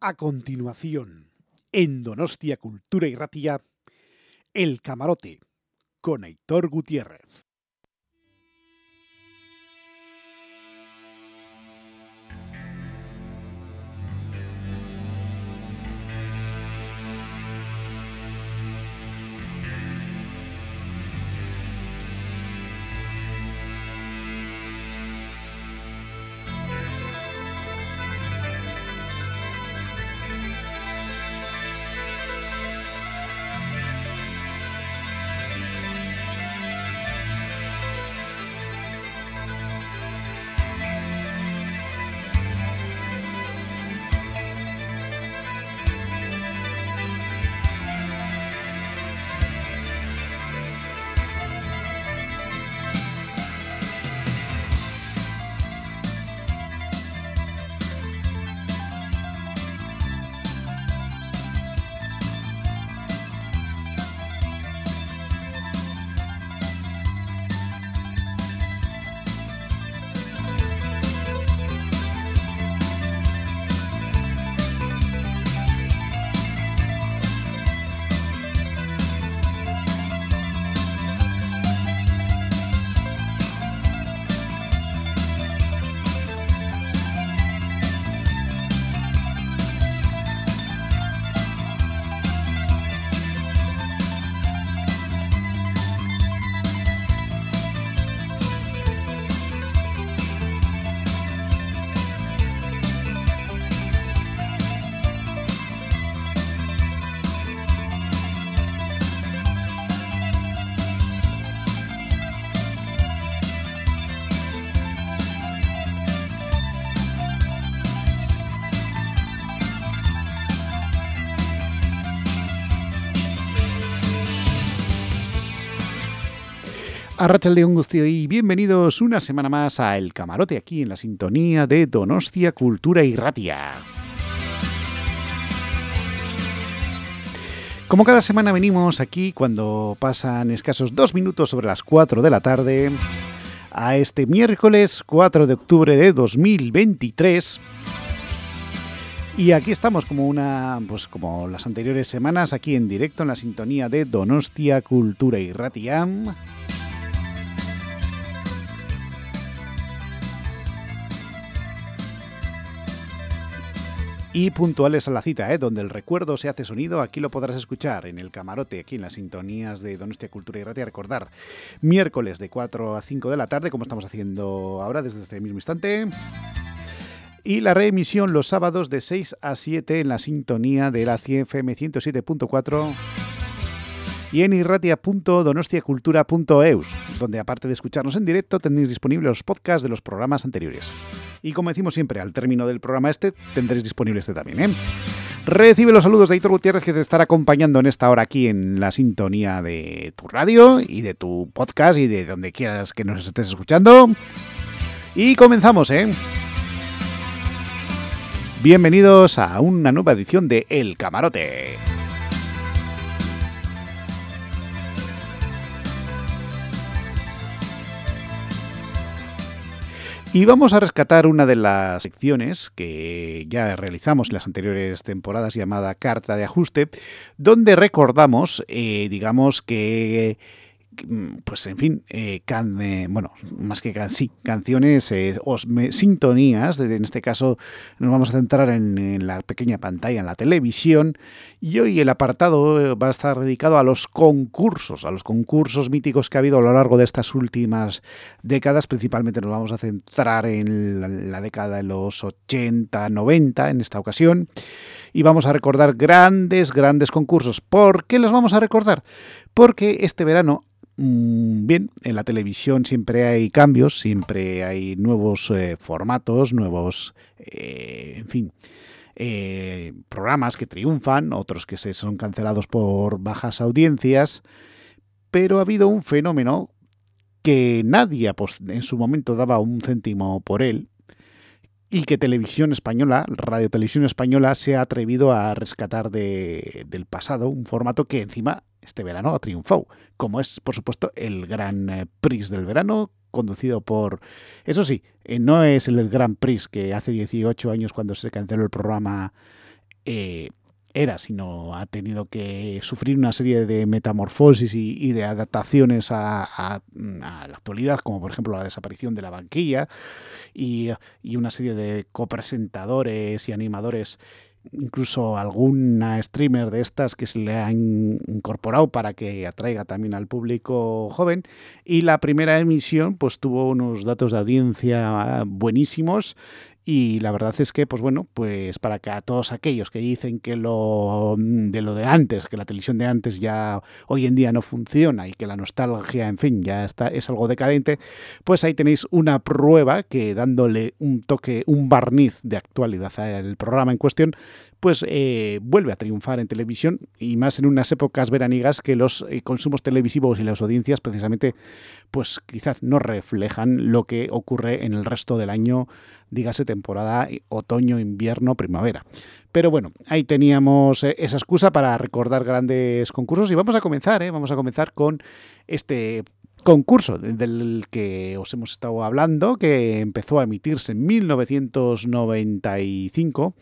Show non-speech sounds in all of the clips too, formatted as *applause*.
A continuación, en Donostia Cultura y Ratia, El Camarote, con Aitor Gutiérrez. Arracha un Gustio y bienvenidos una semana más a El Camarote aquí en la sintonía de Donostia Cultura y Ratia. Como cada semana venimos aquí cuando pasan escasos dos minutos sobre las 4 de la tarde a este miércoles 4 de octubre de 2023. Y aquí estamos como una, pues como las anteriores semanas, aquí en directo en la sintonía de Donostia Cultura y. y puntuales a la cita, ¿eh? donde el recuerdo se hace sonido, aquí lo podrás escuchar en el camarote, aquí en las sintonías de Donostia Cultura y. Recordar, miércoles de 4 a 5 de la tarde, como estamos haciendo ahora desde este mismo instante. Y la reemisión los sábados de 6 a 7 en la sintonía de la CFM 107.4 y en irratia.donostiacultura.eus, donde aparte de escucharnos en directo tendréis disponibles los podcasts de los programas anteriores. Y como decimos siempre, al término del programa este tendréis disponible este también. ¿eh? Recibe los saludos de Hitor Gutiérrez que te estará acompañando en esta hora aquí en la sintonía de tu radio y de tu podcast y de donde quieras que nos estés escuchando. Y comenzamos, ¿eh? Bienvenidos a una nueva edición de El Camarote. Y vamos a rescatar una de las secciones que ya realizamos en las anteriores temporadas llamada Carta de Ajuste, donde recordamos, eh, digamos que pues en fin, eh, eh, bueno, más que can sí, canciones, eh, sintonías, en este caso nos vamos a centrar en, la pequeña pantalla, en la televisión, y hoy el apartado va a estar dedicado a los concursos, a los concursos míticos que ha habido a lo largo de estas últimas décadas, principalmente nos vamos a centrar en la, la década de los 80, 90 en esta ocasión, y vamos a recordar grandes, grandes concursos. ¿Por qué los vamos a recordar? Porque este verano Mm, bien, en la televisión siempre hay cambios, siempre hay nuevos eh, formatos, nuevos, eh, en fin, eh, programas que triunfan, otros que se son cancelados por bajas audiencias, pero ha habido un fenómeno que nadie en su momento daba un céntimo por él y que Televisión Española, Radio Televisión Española, se ha atrevido a rescatar del pasado, un formato que encima este verano ha triunfado, como es, por supuesto, el Gran eh, Prix del verano, conducido por... Eso sí, eh, no es el Gran Prix que hace 18 años cuando se canceló el programa eh, era, sino ha tenido que sufrir una serie de metamorfosis y, de adaptaciones a, la actualidad, como por ejemplo la desaparición de la banquilla y, y una serie de copresentadores y animadores incluso alguna streamer de estas que se le ha incorporado para que atraiga también al público joven. Y la primera emisión pues tuvo unos datos de audiencia buenísimos y la verdad es que, pues bueno, pues para que a todos aquellos que dicen que lo mm, de lo de antes, que la televisión de antes ya hoy en día no funciona y que la nostalgia, en fin, ya está, es algo decadente, pues ahí tenéis una prueba que dándole un toque, un barniz de actualidad al programa en cuestión, pues eh, vuelve a triunfar en televisión y más en unas épocas veranigas que los eh, consumos televisivos y las audiencias precisamente pues quizás no reflejan lo que ocurre en el resto del año, dígase temporada otoño, invierno, primavera. Pero bueno, ahí teníamos eh, esa excusa para recordar grandes concursos y vamos a comenzar, vamos a comenzar con este concurso del que os hemos estado hablando, que empezó a emitirse en 1995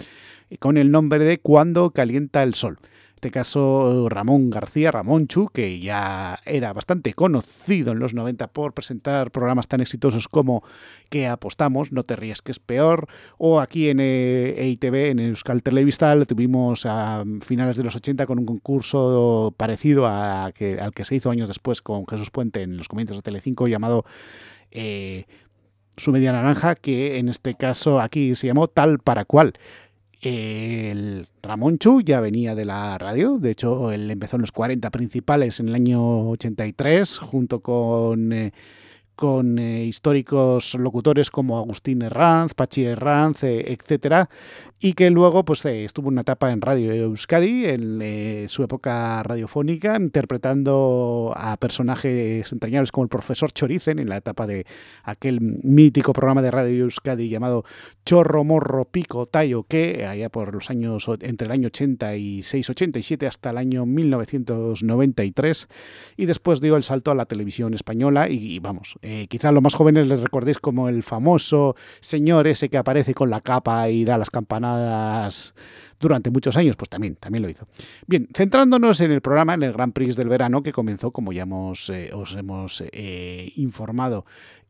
con el nombre de Cuando calienta el sol. En este caso, Ramón García, Ramón Chu, que ya era bastante conocido en los 90 por presentar programas tan exitosos como Que apostamos, No te ríes que es peor, o aquí en EITV, e en Euskal Televista, lo tuvimos a finales de los 80 con un concurso parecido al que se hizo años después con Jesús Puente en los comienzos de Telecinco llamado... Eh, su media naranja, que en este caso aquí se llamó Tal para cual. El Ramón Chu ya venía de la radio, de hecho él empezó en los 40 principales en el año 83 junto con eh, con eh, históricos locutores como Agustín Herranz, Pachi Herranz, eh, etcétera, y que luego pues eh, estuvo una etapa en Radio Euskadi en su época radiofónica interpretando a personajes entrañables como el profesor Choricen en la etapa de aquel mítico programa de Radio Euskadi llamado Chorro Morro Pico Tayo que allá por los años entre el año 86-87 hasta el año 1993 y después dio el salto a la televisión española y vamos eh, quizá a los más jóvenes les recordéis como el famoso señor ese que aparece con la capa y da las durante muchos años, pues también, también lo hizo. Bien, centrándonos en el programa, en el Grand Prix del verano, que comenzó, como ya hemos, eh, os hemos eh, informado,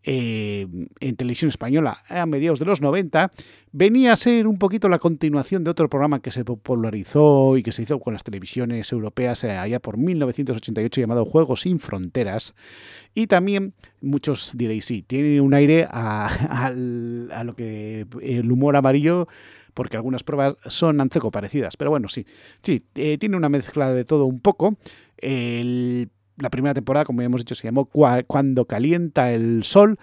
eh, en televisión española a mediados de los 90, venía a ser un poquito la continuación de otro programa que se popularizó y que se hizo con las televisiones europeas allá por 1988 llamado Juegos sin Fronteras. Y también, muchos diréis, sí, tiene un aire a, *laughs* lo que el humor amarillo porque algunas pruebas son anceco parecidas, pero bueno, sí, sí, eh, tiene una mezcla de todo un poco. La primera temporada, como ya hemos dicho, se llamó Cuando calienta el sol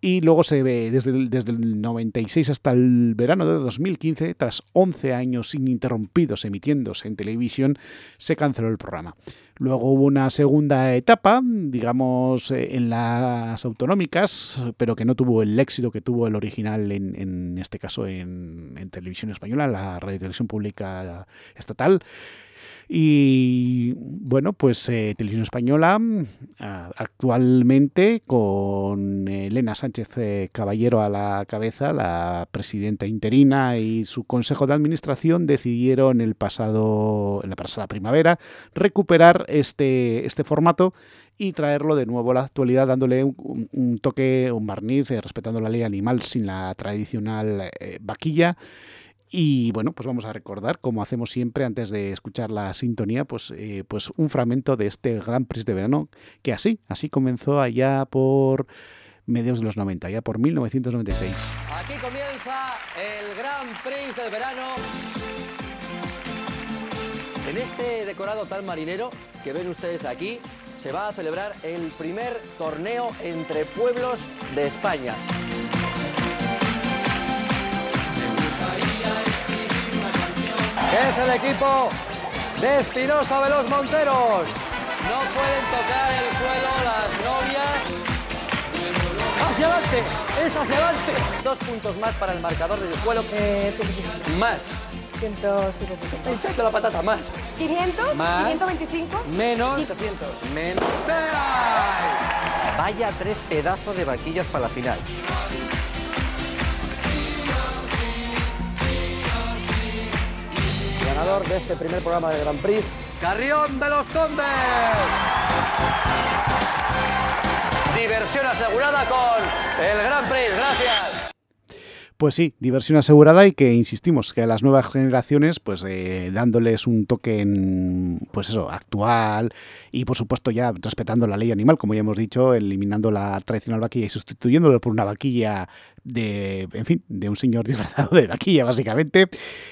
y luego se ve desde el, desde el 96 hasta el verano de 2015, tras 11 años ininterrumpidos emitiéndose en televisión, se canceló el programa. Luego hubo una segunda etapa, digamos, eh, en las autonómicas, pero que no tuvo el éxito que tuvo el original, en, en este caso en, televisión española, la radio televisión pública estatal. Y bueno, pues eh, Televisión Española actualmente con Elena Sánchez eh, Caballero a la cabeza, la presidenta interina y su consejo de administración decidieron el pasado, en la pasada primavera recuperar este, este formato y traerlo de nuevo a la actualidad dándole un, toque, un barniz, eh, respetando la ley animal sin la tradicional vaquilla y bueno, pues vamos a recordar, como hacemos siempre antes de escuchar la sintonía, pues, eh, pues un fragmento de este Gran Prix de verano, que así, así comenzó allá por mediados de los 90, ya por 1996. Aquí comienza el Gran Prix del verano. En este decorado tan marinero que ven ustedes aquí, se va a celebrar el primer torneo entre pueblos de España. Es el equipo de Espinosa de los Monteros. No pueden tocar el suelo las novias. ¡Hacia adelante! ¡Es hacia adelante! Dos puntos más para el marcador del juego. Eh, más. 175. Echando la patata, más. 500. Más. 525. Menos. 800. Menos. Vaya tres pedazos de vaquillas para la final. Ganador de este primer programa de Grand Prix, Carrión de los Condes. Diversión asegurada con el Grand Prix. Gracias. Pues sí, diversión asegurada y que insistimos que a las nuevas generaciones, pues eh, dándoles un toque en, pues eso, actual y por supuesto ya respetando la ley animal, como ya hemos dicho, eliminando la tradicional vaquilla y sustituyéndolo por una vaquilla de, en fin, de un señor *laughs* disfrazado de vaquilla básicamente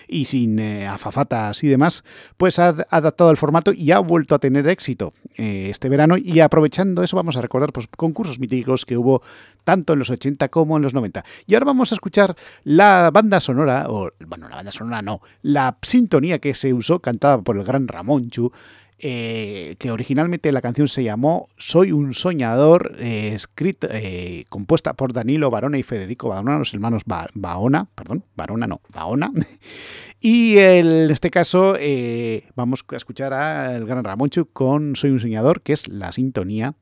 y sin eh, afafatas y demás, pues ha adaptado el formato y ha vuelto a tener éxito eh, este verano y aprovechando eso vamos a recordar pues, concursos míticos que hubo tanto en los 80 como en los 90. Y ahora vamos a escuchar la banda sonora, o bueno, la banda sonora no, la sintonía que se usó cantada por el gran Ramón Chu eh, que originalmente la canción se llamó Soy un soñador, eh, escrita, eh, compuesta por Danilo Barona y Federico Barona, los hermanos ba perdón, Barona no, Baona. *laughs* y en este caso vamos a escuchar al gran Ramonchu con Soy un soñador, que es la sintonía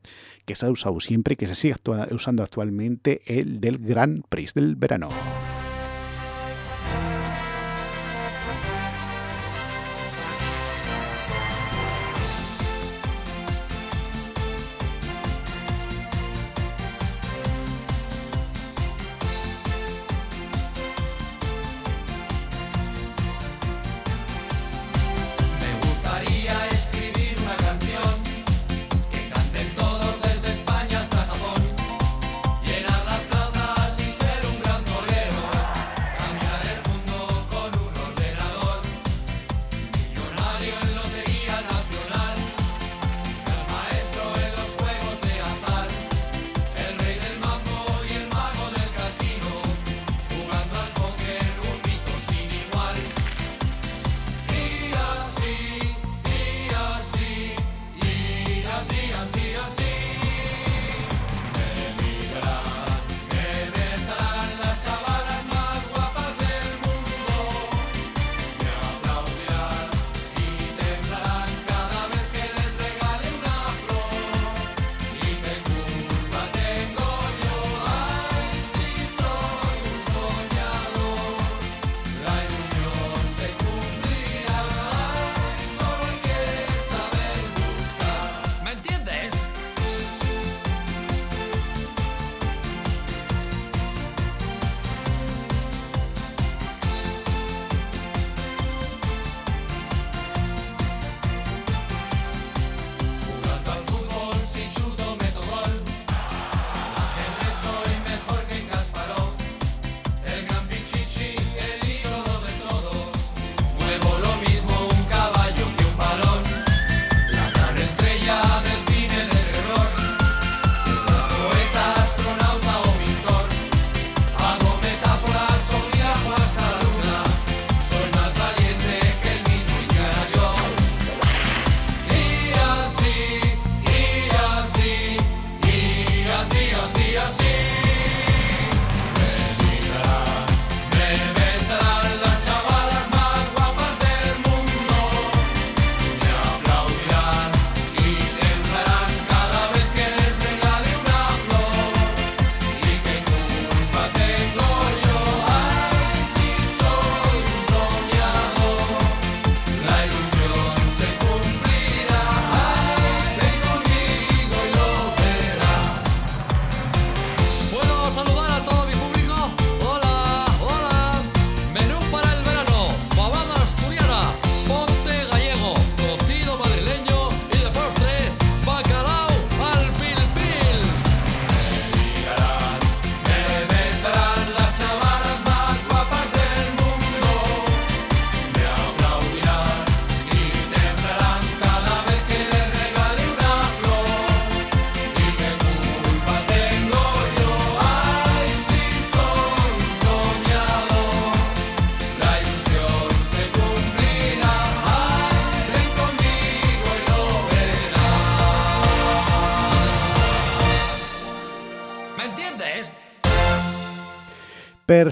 que se ha usado siempre y que se sigue usando actualmente, el del Gran Prix del verano.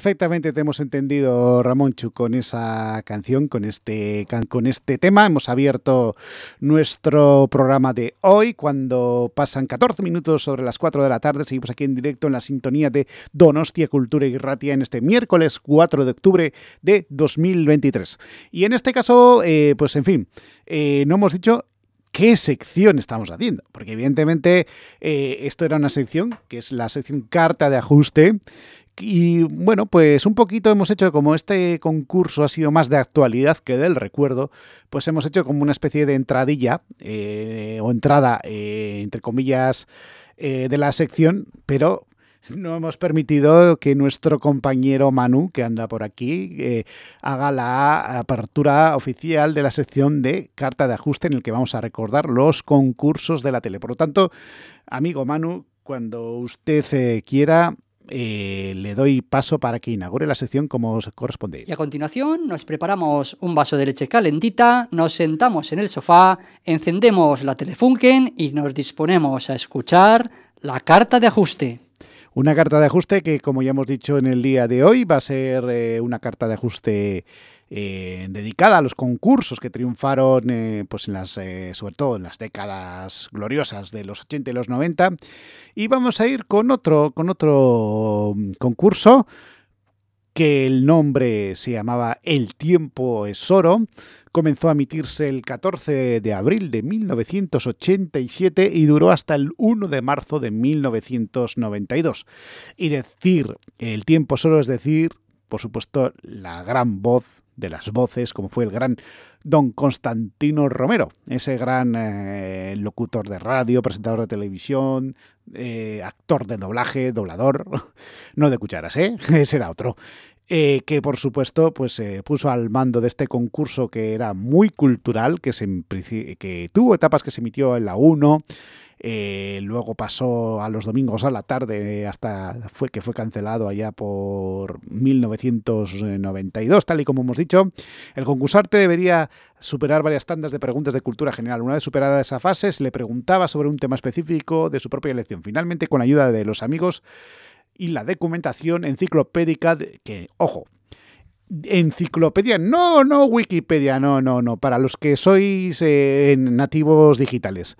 Perfectamente te hemos entendido, Ramonchu, con esa canción, con este, con este tema. Hemos abierto nuestro programa de hoy cuando pasan 14 minutos sobre las 4 de la tarde. Seguimos aquí en directo en la sintonía de Donostia Cultura y Ratia en este miércoles 4 de octubre de 2023. Y en este caso, eh, pues en fin, eh, no hemos dicho qué sección estamos haciendo. Porque evidentemente eh, esto era una sección que es la sección carta de ajuste y bueno, pues un poquito hemos hecho, como este concurso ha sido más de actualidad que del recuerdo, pues hemos hecho como una especie de entradilla eh, o entrada, eh, entre comillas, eh, de la sección, pero no hemos permitido que nuestro compañero Manu, que anda por aquí, haga la apertura oficial de la sección de carta de ajuste en el que vamos a recordar los concursos de la tele. Por lo tanto, amigo Manu, cuando usted quiera, eh, le doy paso para que inaugure la sección como corresponde. Y a continuación nos preparamos un vaso de leche calentita, nos sentamos en el sofá, encendemos la Telefunken y nos disponemos a escuchar la carta de ajuste. Una carta de ajuste que, como ya hemos dicho en el día de hoy, va a ser eh, una carta de ajuste eh, dedicada a los concursos que triunfaron, eh, pues en las, eh, sobre todo en las décadas gloriosas de los 80 y los 90. Y vamos a ir con otro, con otro mm, concurso que el nombre se llamaba El tiempo es oro. Comenzó a emitirse el 14 de abril de 1987 y duró hasta el 1 de marzo de 1992. Y decir El tiempo es oro es decir, por supuesto, la gran voz de las voces, como fue el gran don Constantino Romero, ese gran eh, locutor de radio, presentador de televisión, eh, actor de doblaje, doblador, *laughs* no de cucharas, ¿eh? *laughs* ese era otro. Eh, que por supuesto pues se puso al mando de este concurso que era muy cultural, que, se, que tuvo etapas que se emitió en la 1, eh, luego pasó a los domingos a la tarde hasta fue que fue cancelado allá por 1992, tal y como hemos dicho. El concursante debería superar varias tandas de preguntas de cultura general. Una vez superada esa fase, se le preguntaba sobre un tema específico de su propia elección. Finalmente, con ayuda de los amigos y la documentación enciclopédica, que, ojo, enciclopedia, no, no Wikipedia, no, no, no, para los que sois eh, nativos digitales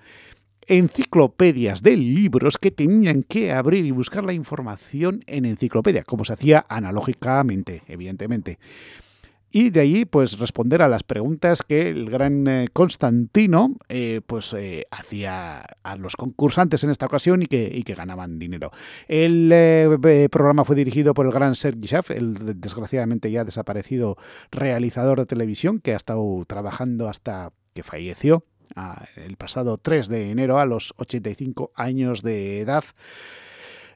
enciclopedias de libros que tenían que abrir y buscar la información en enciclopedia, como se hacía analógicamente, evidentemente. Y de ahí, pues, responder a las preguntas que el gran eh, Constantino, eh, pues, eh, hacía a los concursantes en esta ocasión y que, y que ganaban dinero. El programa fue dirigido por el gran Sergi Schaff, el desgraciadamente ya desaparecido realizador de televisión, que ha estado trabajando hasta que falleció el pasado 3 de enero a los 85 años de edad.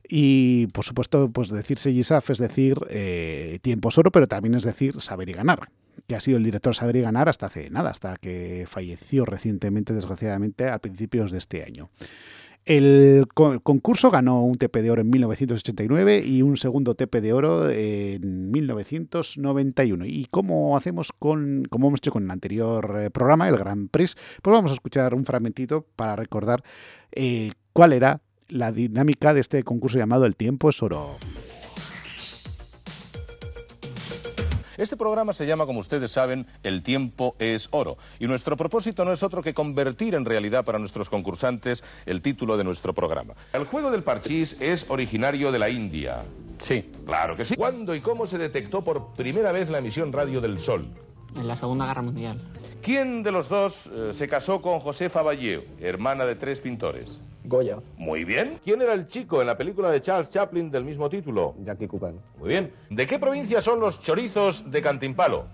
Y por supuesto, pues decirse Gisaf es decir eh, tiempo oro, pero también es decir saber y ganar, que ha sido el director Saber y Ganar hasta hace nada, hasta que falleció recientemente, desgraciadamente, a principios de este año. El concurso ganó un TP de oro en 1989 y un segundo TP de oro en 1991. Y como hacemos con, como hemos hecho con el anterior eh, programa, el Grand Prix, pues vamos a escuchar un fragmentito para recordar eh, cuál era la dinámica de este concurso llamado El tiempo es oro. Este programa se llama, como ustedes saben, El tiempo es oro. Y nuestro propósito no es otro que convertir en realidad para nuestros concursantes el título de nuestro programa. El juego del parchís es originario de la India. Sí. Claro que sí. ¿Cuándo y cómo se detectó por primera vez la emisión radio del Sol? En la Segunda Guerra Mundial. ¿Quién de los dos eh, se casó con Josefa Valleo, hermana de tres pintores? Goya. Muy bien. ¿Quién era el chico en la película de Charles Chaplin del mismo título? Jackie Cooper. Muy bien. ¿De qué provincia son los chorizos de Cantimpalo?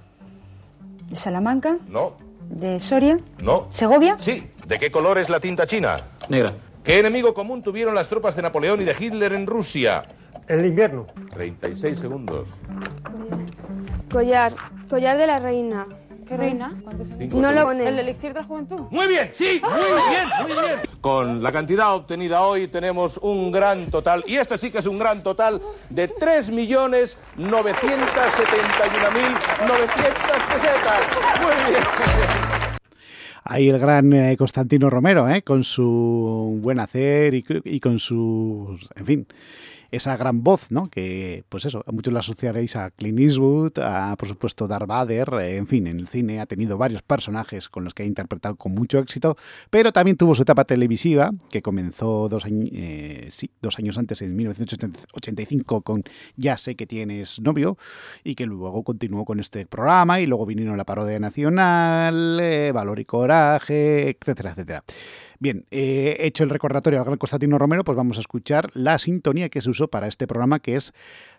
¿De Salamanca? No. ¿De Soria? No. ¿Segovia? Sí. ¿De qué color es la tinta china? Negra. ¿Qué enemigo común tuvieron las tropas de Napoleón y de Hitler en Rusia? El invierno. 36 segundos. Collar. Collar de la reina. ¿Qué reina? Cinco No lo pone. ¿El elixir de la juventud? Muy bien, sí, muy bien, muy bien. Con la cantidad obtenida hoy tenemos un gran total, y este sí que es un gran total, de 3.971.900 pesetas. Muy bien. Ahí el gran eh, Constantino Romero, ¿eh? con su buen hacer y, y con sus, en fin, esa gran voz, ¿no? Que, pues eso, muchos la asociaréis a Clint Eastwood, a, por supuesto, Darth Vader, eh, en fin, en el cine ha tenido varios personajes con los que ha interpretado con mucho éxito, pero también tuvo su etapa televisiva, que comenzó dos, años, eh, años antes, en 1985, con Ya sé que tienes novio, y que luego continuó con este programa, y luego vinieron la parodia nacional, eh, Valor y Coraje, etcétera, etcétera. Bien, eh, hecho el recordatorio al gran Constantino Romero, pues vamos a escuchar la sintonía que se usó para este programa, que es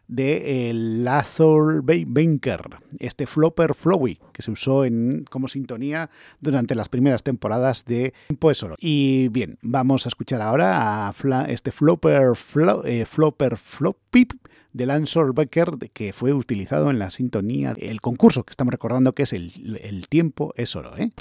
de el Lazor Banker, este Flopper Flowy, que se usó en, como sintonía durante las primeras temporadas de Tiempo es. Y bien, vamos a escuchar ahora a este Flopper, Flo, eh, Flopper Floppy de Lansor Becker que fue utilizado en la sintonía del concurso que estamos recordando que es el, el Tiempo es Oro. ¿eh?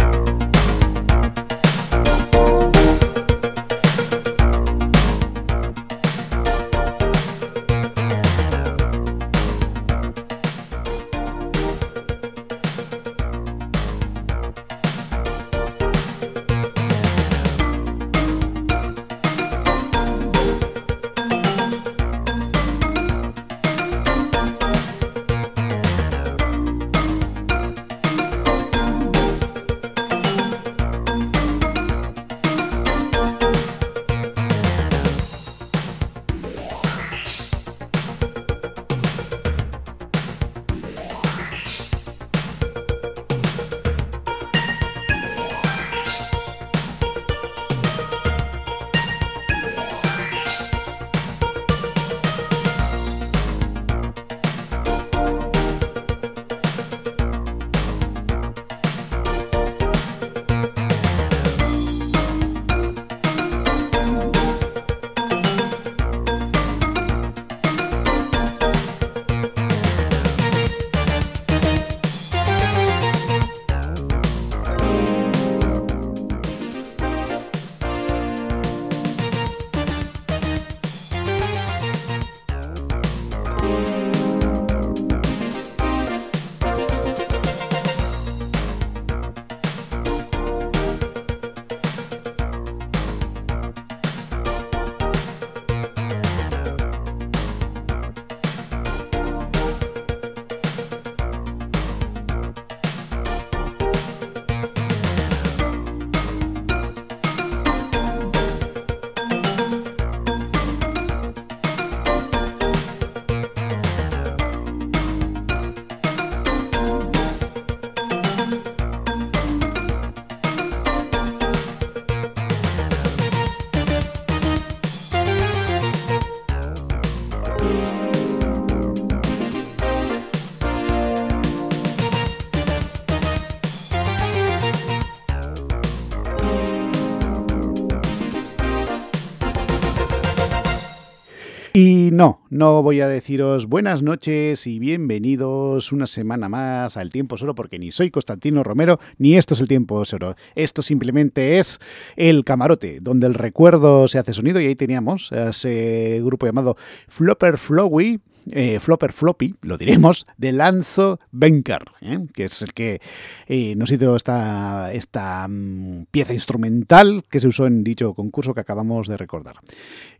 No, voy a deciros buenas noches y bienvenidos una semana más al Tiempo Solo porque ni soy Constantino Romero ni esto es el Tiempo Solo. Esto simplemente es el camarote, donde el recuerdo se hace sonido y ahí teníamos ese grupo llamado Flopper Flowy eh, Flopper Floppy, lo diremos, de Lanzo Benker, ¿eh? que es el que eh, nos hizo esta, esta um, pieza instrumental que se usó en dicho concurso que acabamos de recordar.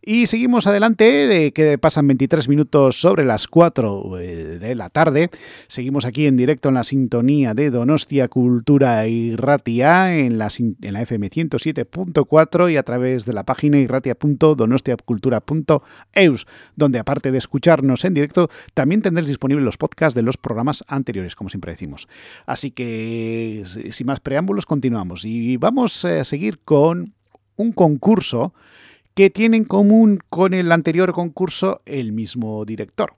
Y seguimos adelante, eh, que pasan 23 minutos sobre las 4 de la tarde. Seguimos aquí en directo en la sintonía de Donostia Cultura y Ratia en la, en la FM 107.4 y a través de la página irratia.donostiacultura.eus, donde aparte de escucharnos en directo, también tendréis disponibles los podcasts de los programas anteriores, como siempre decimos. Así que, sin más preámbulos, continuamos. Y vamos a seguir con un concurso que tiene en común con el anterior concurso el mismo director.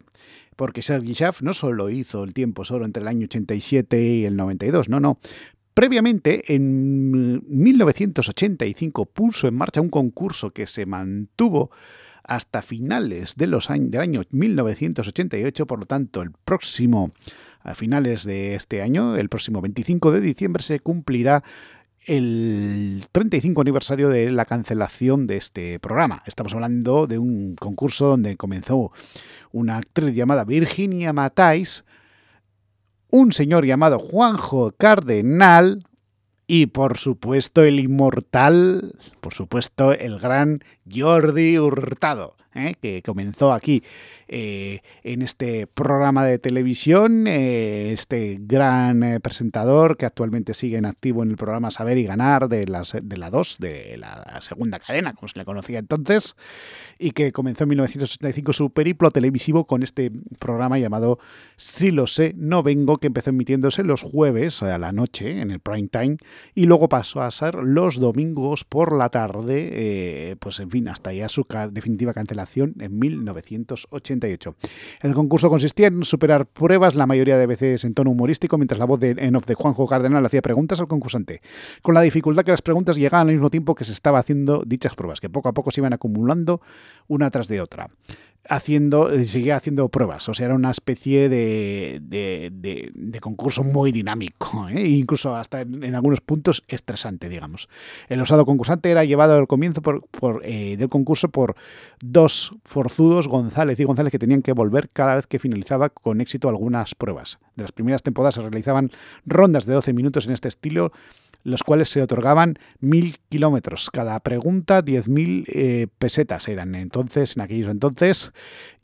Porque Sergi Schaff no solo hizo el tiempo solo entre el año 87 y el 92, no, no. Previamente, en 1985, puso en marcha un concurso que se mantuvo hasta finales de los años, del año 1988, por lo tanto, el próximo, a finales de este año, el próximo 25 de diciembre, se cumplirá el 35 aniversario de la cancelación de este programa. Estamos hablando de un concurso donde comenzó una actriz llamada Virginia Matais, un señor llamado Juanjo Cardenal y por supuesto el inmortal, por supuesto el gran Jordi Hurtado. ¿eh? que comenzó aquí eh, en este programa de televisión, eh, este gran eh, presentador que actualmente sigue en activo en el programa Saber y Ganar de, las, de la 2, de la segunda cadena, como se le conocía entonces, y que comenzó en 1985 su periplo televisivo con este programa llamado Si lo sé, no vengo, que empezó emitiéndose los jueves a la noche en el prime time y luego pasó a ser los domingos por la tarde, pues en fin, hasta ya su definitiva cancelación en 1988. El concurso consistía en superar pruebas, la mayoría de veces en tono humorístico, mientras la voz de, en de Juanjo Cardenal hacía preguntas al concursante, con la dificultad que las preguntas llegaban al mismo tiempo que se estaba haciendo dichas pruebas, que poco a poco se iban acumulando una tras de otra haciendo, eh, seguía haciendo pruebas. O sea, era una especie de, de, concurso muy dinámico, *laughs* ¿eh? incluso hasta en, en algunos puntos estresante, digamos. El osado concursante era llevado al comienzo por, por, eh, del concurso por dos forzudos, González y González, que tenían que volver cada vez que finalizaba con éxito algunas pruebas. De las primeras temporadas se realizaban rondas de 12 minutos en este estilo los cuales se otorgaban mil kilómetros. Cada pregunta, 10.000 eh, pesetas eran entonces, en aquellos entonces.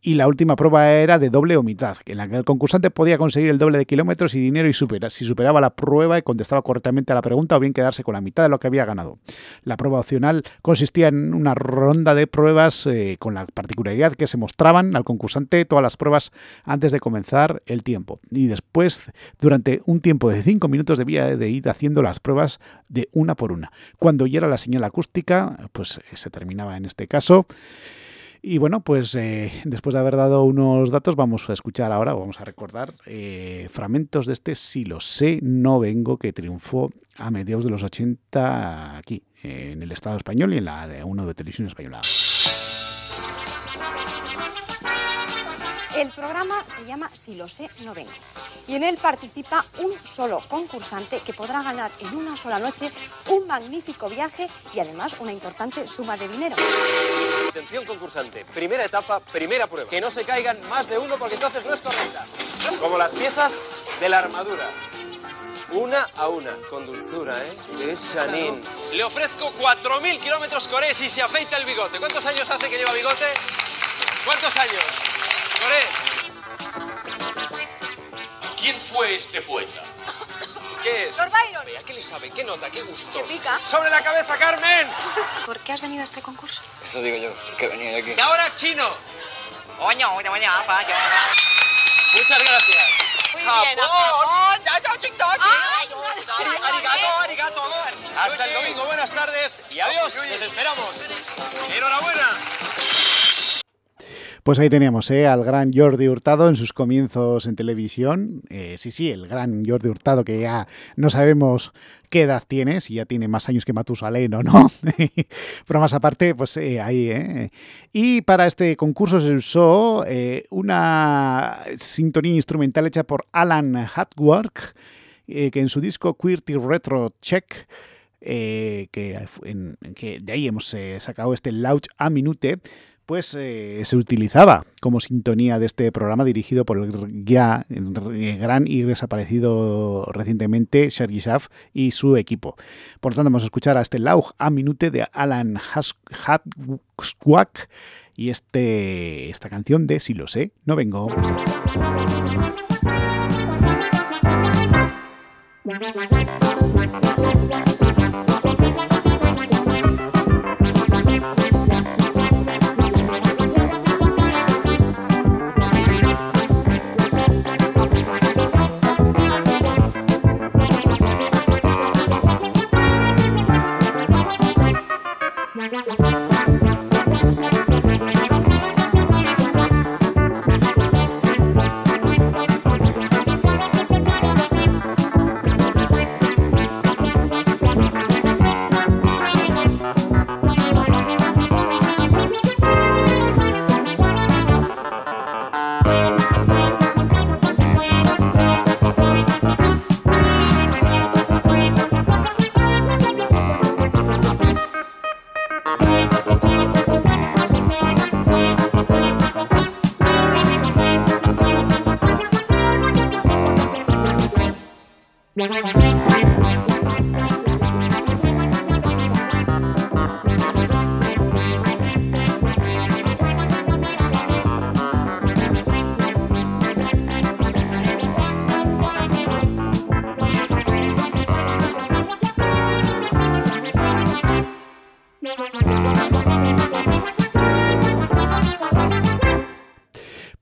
Y la última prueba era de doble o mitad, en la que el concursante podía conseguir el doble de kilómetros y dinero y supera, si superaba la prueba y contestaba correctamente a la pregunta o bien quedarse con la mitad de lo que había ganado. La prueba opcional consistía en una ronda de pruebas eh, con la particularidad que se mostraban al concursante todas las pruebas antes de comenzar el tiempo. Y después, durante un tiempo de cinco minutos, debía de ir haciendo las pruebas de una por una. Cuando oyera la señal acústica, pues eh, se terminaba en este caso. Y bueno, pues eh, después de haber dado unos datos, vamos a escuchar ahora, vamos a recordar eh, fragmentos de este Si lo sé, no vengo, que triunfó a mediados de los 80 aquí, en el Estado español y en la de uno de televisión española. El programa se llama Si lo sé, no vengo. Y en él participa un solo concursante que podrá ganar en una sola noche un magnífico viaje y además una importante suma de dinero. Atención concursante, primera etapa, primera prueba. Que no se caigan más de uno porque entonces no es correcta. Como las piezas de la armadura. Una a una, con dulzura, ¿eh? De Shanin. Le ofrezco 4.000 kilómetros Coré si se afeita el bigote. ¿Cuántos años hace que lleva bigote? ¿Cuántos años? ¿Quién fue este poeta? *coughs* ¿Qué es? Lord Byron. Vea, ¿qué le sabe? ¿Qué nota? ¿Qué gusto? ¿Qué pica? ¡Sobre la cabeza, Carmen! ¿Por qué has venido a este concurso? Eso digo yo, que venía de aquí. Y ahora, chino. Muchas gracias. Muy bien, Japón. Ari- arigato, arigato. Hasta el domingo, buenas tardes y adiós. Les esperamos. Enhorabuena. Pues ahí teníamos ¿eh? al gran Jordi Hurtado en sus comienzos en televisión. Eh, sí, sí, el gran Jordi Hurtado que ya no sabemos qué edad tiene, si ya tiene más años que Matusalén o no. *laughs* Pero más aparte, pues eh, ahí. ¿eh? Y para este concurso se usó una sintonía instrumental hecha por Alan Hatwork, que en su disco QWERTY Retro Check que, de ahí hemos sacado este Lounge a Minute, pues se utilizaba como sintonía de este programa dirigido por el ya gran y desaparecido recientemente Sergi Schaff y su equipo. Por lo tanto, vamos a escuchar a este Lauch a Minute de Alan Hatzquack y este, esta canción de Si lo sé, no vengo.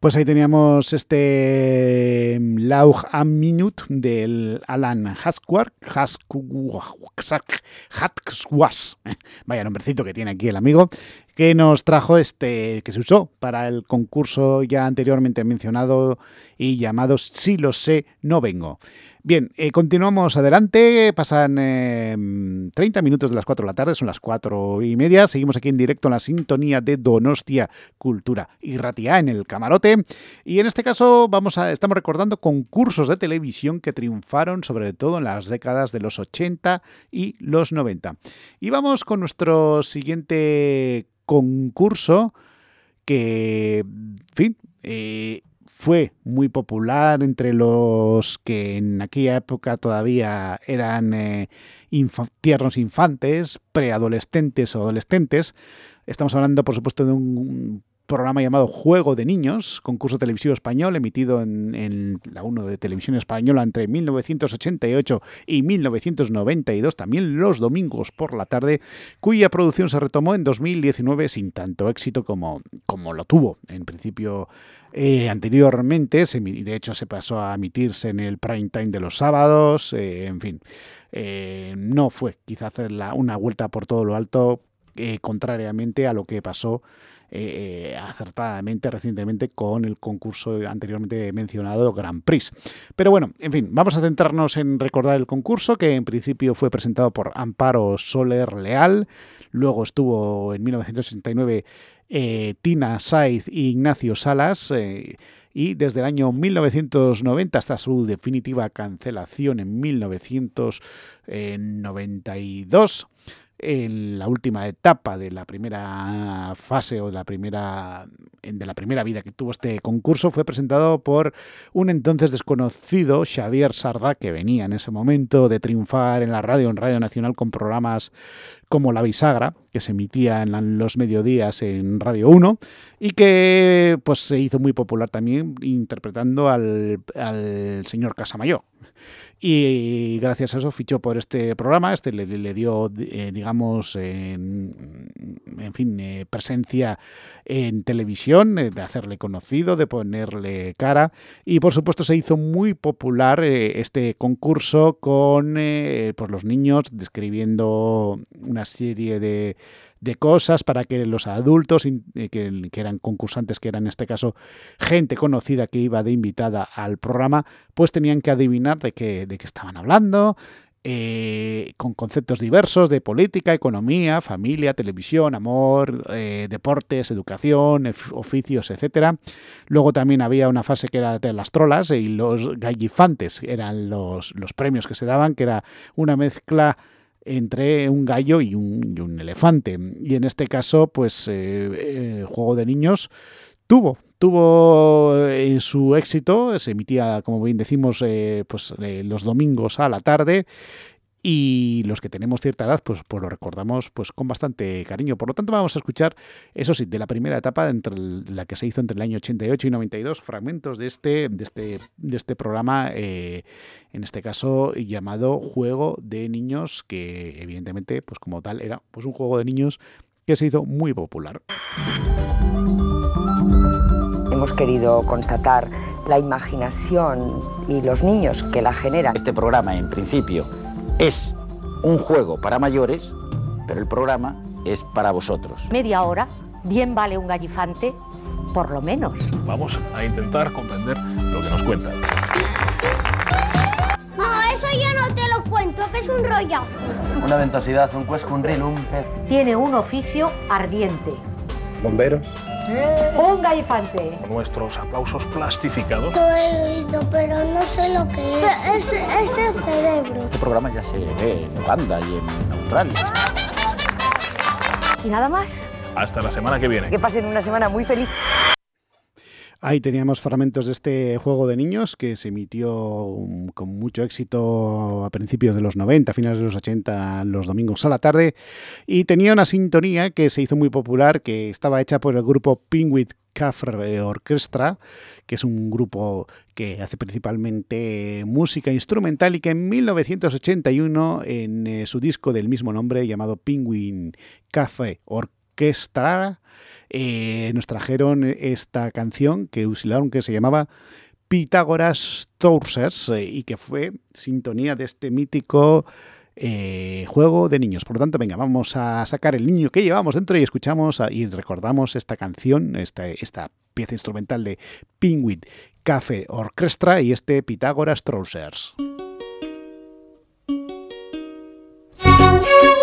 Pues ahí teníamos este mm, Lauch am Minute del Alan Haskwark, vaya nombrecito que tiene aquí el amigo, que nos trajo este que se usó para el concurso ya anteriormente mencionado y llamado Si lo sé, no vengo. Bien, eh, continuamos adelante. Pasan eh, 30 minutos de las 4 de la tarde, son las 4 y media. Seguimos aquí en directo en la sintonía de Donostia Cultura y Ratia en el camarote. Y en este caso vamos a, estamos recordando concursos de televisión que triunfaron sobre todo en las décadas de los 80 y los 90. Y vamos con nuestro siguiente concurso que, en fin, eh, fue muy popular entre los que en aquella época todavía eran eh, tiernos infantes, preadolescentes o adolescentes. Estamos hablando, por supuesto, de un programa llamado Juego de Niños, concurso televisivo español emitido en, en, la 1 de televisión española entre 1988 y 1992, también los domingos por la tarde, cuya producción se retomó en 2019 sin tanto éxito como, como lo tuvo en principio eh, anteriormente. De hecho, se pasó a emitirse en el prime time de los sábados, eh, en fin. Eh, no fue quizá hacer la, una vuelta por todo lo alto, contrariamente a lo que pasó eh, acertadamente recientemente con el concurso anteriormente mencionado Grand Prix. Pero bueno, en fin, vamos a centrarnos en recordar el concurso que en principio fue presentado por Amparo Soler Leal, luego estuvo en 1969 eh, Tina Saiz e Ignacio Salas. Eh, y desde el año 1990 hasta su definitiva cancelación en 1992 en la última etapa de la primera fase o de la primera de la primera vida que tuvo este concurso fue presentado por un entonces desconocido Xavier Sardá que venía en ese momento de triunfar en la radio en Radio Nacional con programas como La Bisagra que se emitía en los mediodías en Radio 1 y que pues se hizo muy popular también interpretando al, al señor Casamayor. Y gracias a eso fichó por este programa, este le, le dio, eh, digamos, en, fin, eh, presencia en televisión, eh, de hacerle conocido, de ponerle cara y por supuesto se hizo muy popular eh, este concurso con pues los niños describiendo una serie de de cosas para que los adultos que, que, eran concursantes, que eran en este caso gente conocida que iba de invitada al programa, pues tenían que adivinar de qué, de qué estaban hablando. Eh, con conceptos diversos de política, economía, familia, televisión, amor, eh, deportes, educación, oficios, etcétera. Luego también había una fase que era de las trolas y los gallifantes, eran los, los premios que se daban, que era una mezcla entre un gallo y un, elefante. Y en este caso, pues, eh, Juego de Niños tuvo tuvo eh, su éxito, se emitía, como bien decimos, eh, pues eh, los domingos a la tarde y los que tenemos cierta edad, pues, pues lo recordamos pues con bastante cariño. Por lo tanto, vamos a escuchar, eso sí, de la primera etapa, entre la que se hizo entre el año 88 y 92, fragmentos de este, de este, de este programa, en este caso llamado Juego de Niños, que evidentemente, pues como tal, era pues un juego de niños que se hizo muy popular. Hemos querido constatar la imaginación y los niños que la generan. Este programa, en principio, es un juego para mayores, pero el programa es para vosotros. Media hora, bien vale un gallifante, por lo menos. Vamos a intentar comprender lo que nos cuentan. No, eso yo no te lo cuento, que es un rollo. Una ventosidad, un cuesco, un ril, un pez. Tiene un oficio ardiente. ¿Bomberos? Un gallifante. Con nuestros aplausos plastificados. Lo he oído, pero no sé lo que es. *laughs* Es, es el cerebro. Este programa ya se ve en Uganda y en Australia. ¿Y nada más? Hasta la semana que viene. Que pasen una semana muy feliz. Ahí teníamos fragmentos de este juego de niños que se emitió con mucho éxito a principios de los 90, a finales de los 80, los domingos a la tarde, y tenía una sintonía que se hizo muy popular, que estaba hecha por el grupo Penguin Cafre Orchestra, que es un grupo que hace principalmente música instrumental y que en 1981, en eh, su disco del mismo nombre llamado Penguin Café Orchestra, eh, nos trajeron esta canción que usilaron que se llamaba Pitágoras Tourses eh, y que fue sintonía de este mítico eh, juego de niños. Por lo tanto, venga, vamos a sacar el niño que llevamos dentro y escuchamos y recordamos esta canción, esta, esta pieza instrumental de Penguin Café Orchestra y este Pitágoras Trousers. *laughs*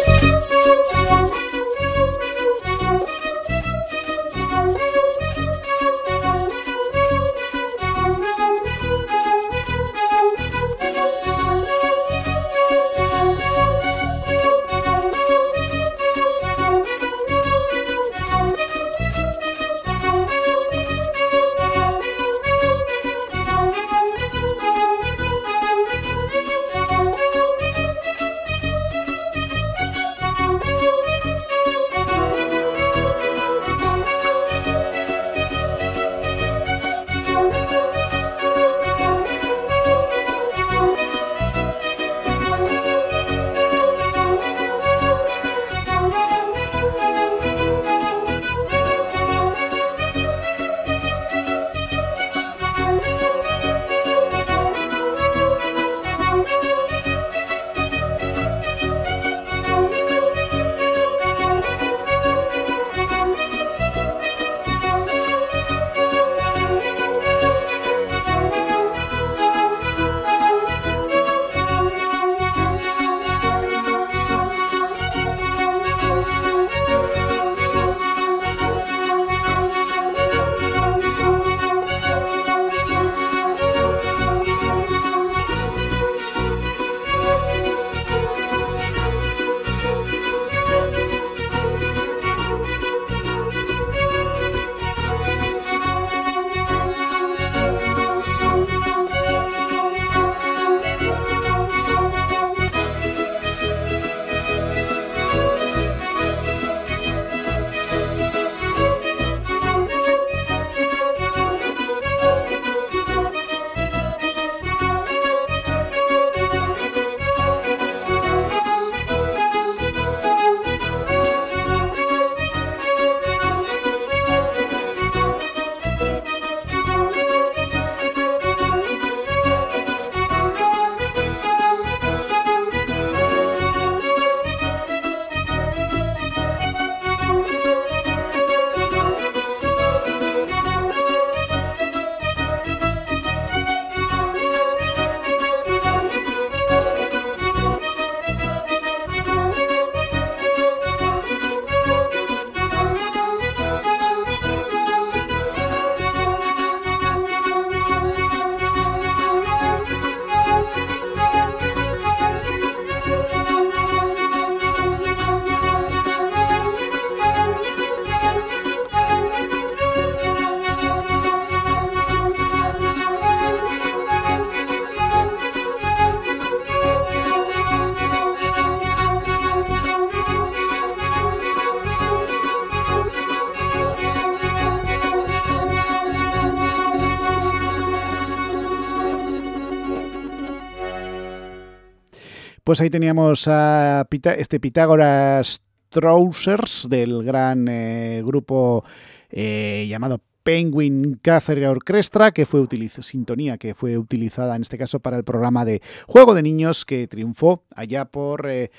Pues ahí teníamos a este Pitágoras Trousers del gran eh, grupo eh, llamado Penguin Café Orchestra, que fue sintonía que fue utilizada en este caso para el programa de juego de niños que triunfó allá por eh,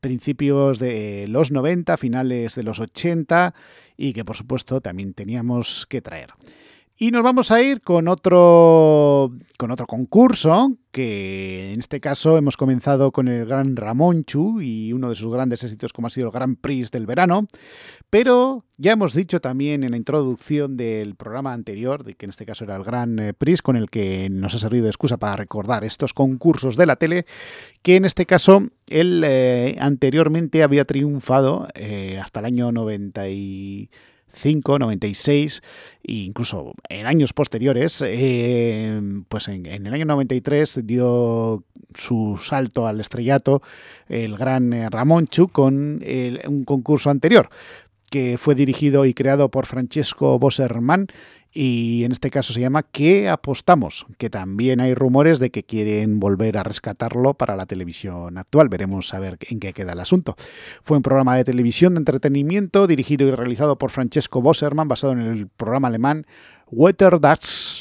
principios de los 90, finales de los 80 y que por supuesto también teníamos que traer. Y nos vamos a ir con otro, con otro concurso, que en este caso hemos comenzado con el gran Ramonchu y uno de sus grandes éxitos como ha sido el Gran Prix del verano, pero ya hemos dicho también en la introducción del programa anterior, de que en este caso era el Gran eh, Prix, con el que nos ha servido de excusa para recordar estos concursos de la tele, que en este caso él eh, anteriormente había triunfado eh, hasta el año 90 y 95, 96 e incluso en años posteriores, eh, pues en, en, el año 93 dio su salto al estrellato el gran eh, Ramón Chu con el, un concurso anterior que fue dirigido y creado por Francesco Bosserman y en este caso se llama ¿Qué apostamos? Que también hay rumores de que quieren volver a rescatarlo para la televisión actual. Veremos a ver en qué queda el asunto. Fue un programa de televisión de entretenimiento dirigido y realizado por Francesco Bosserman, basado en el programa alemán Wetter Das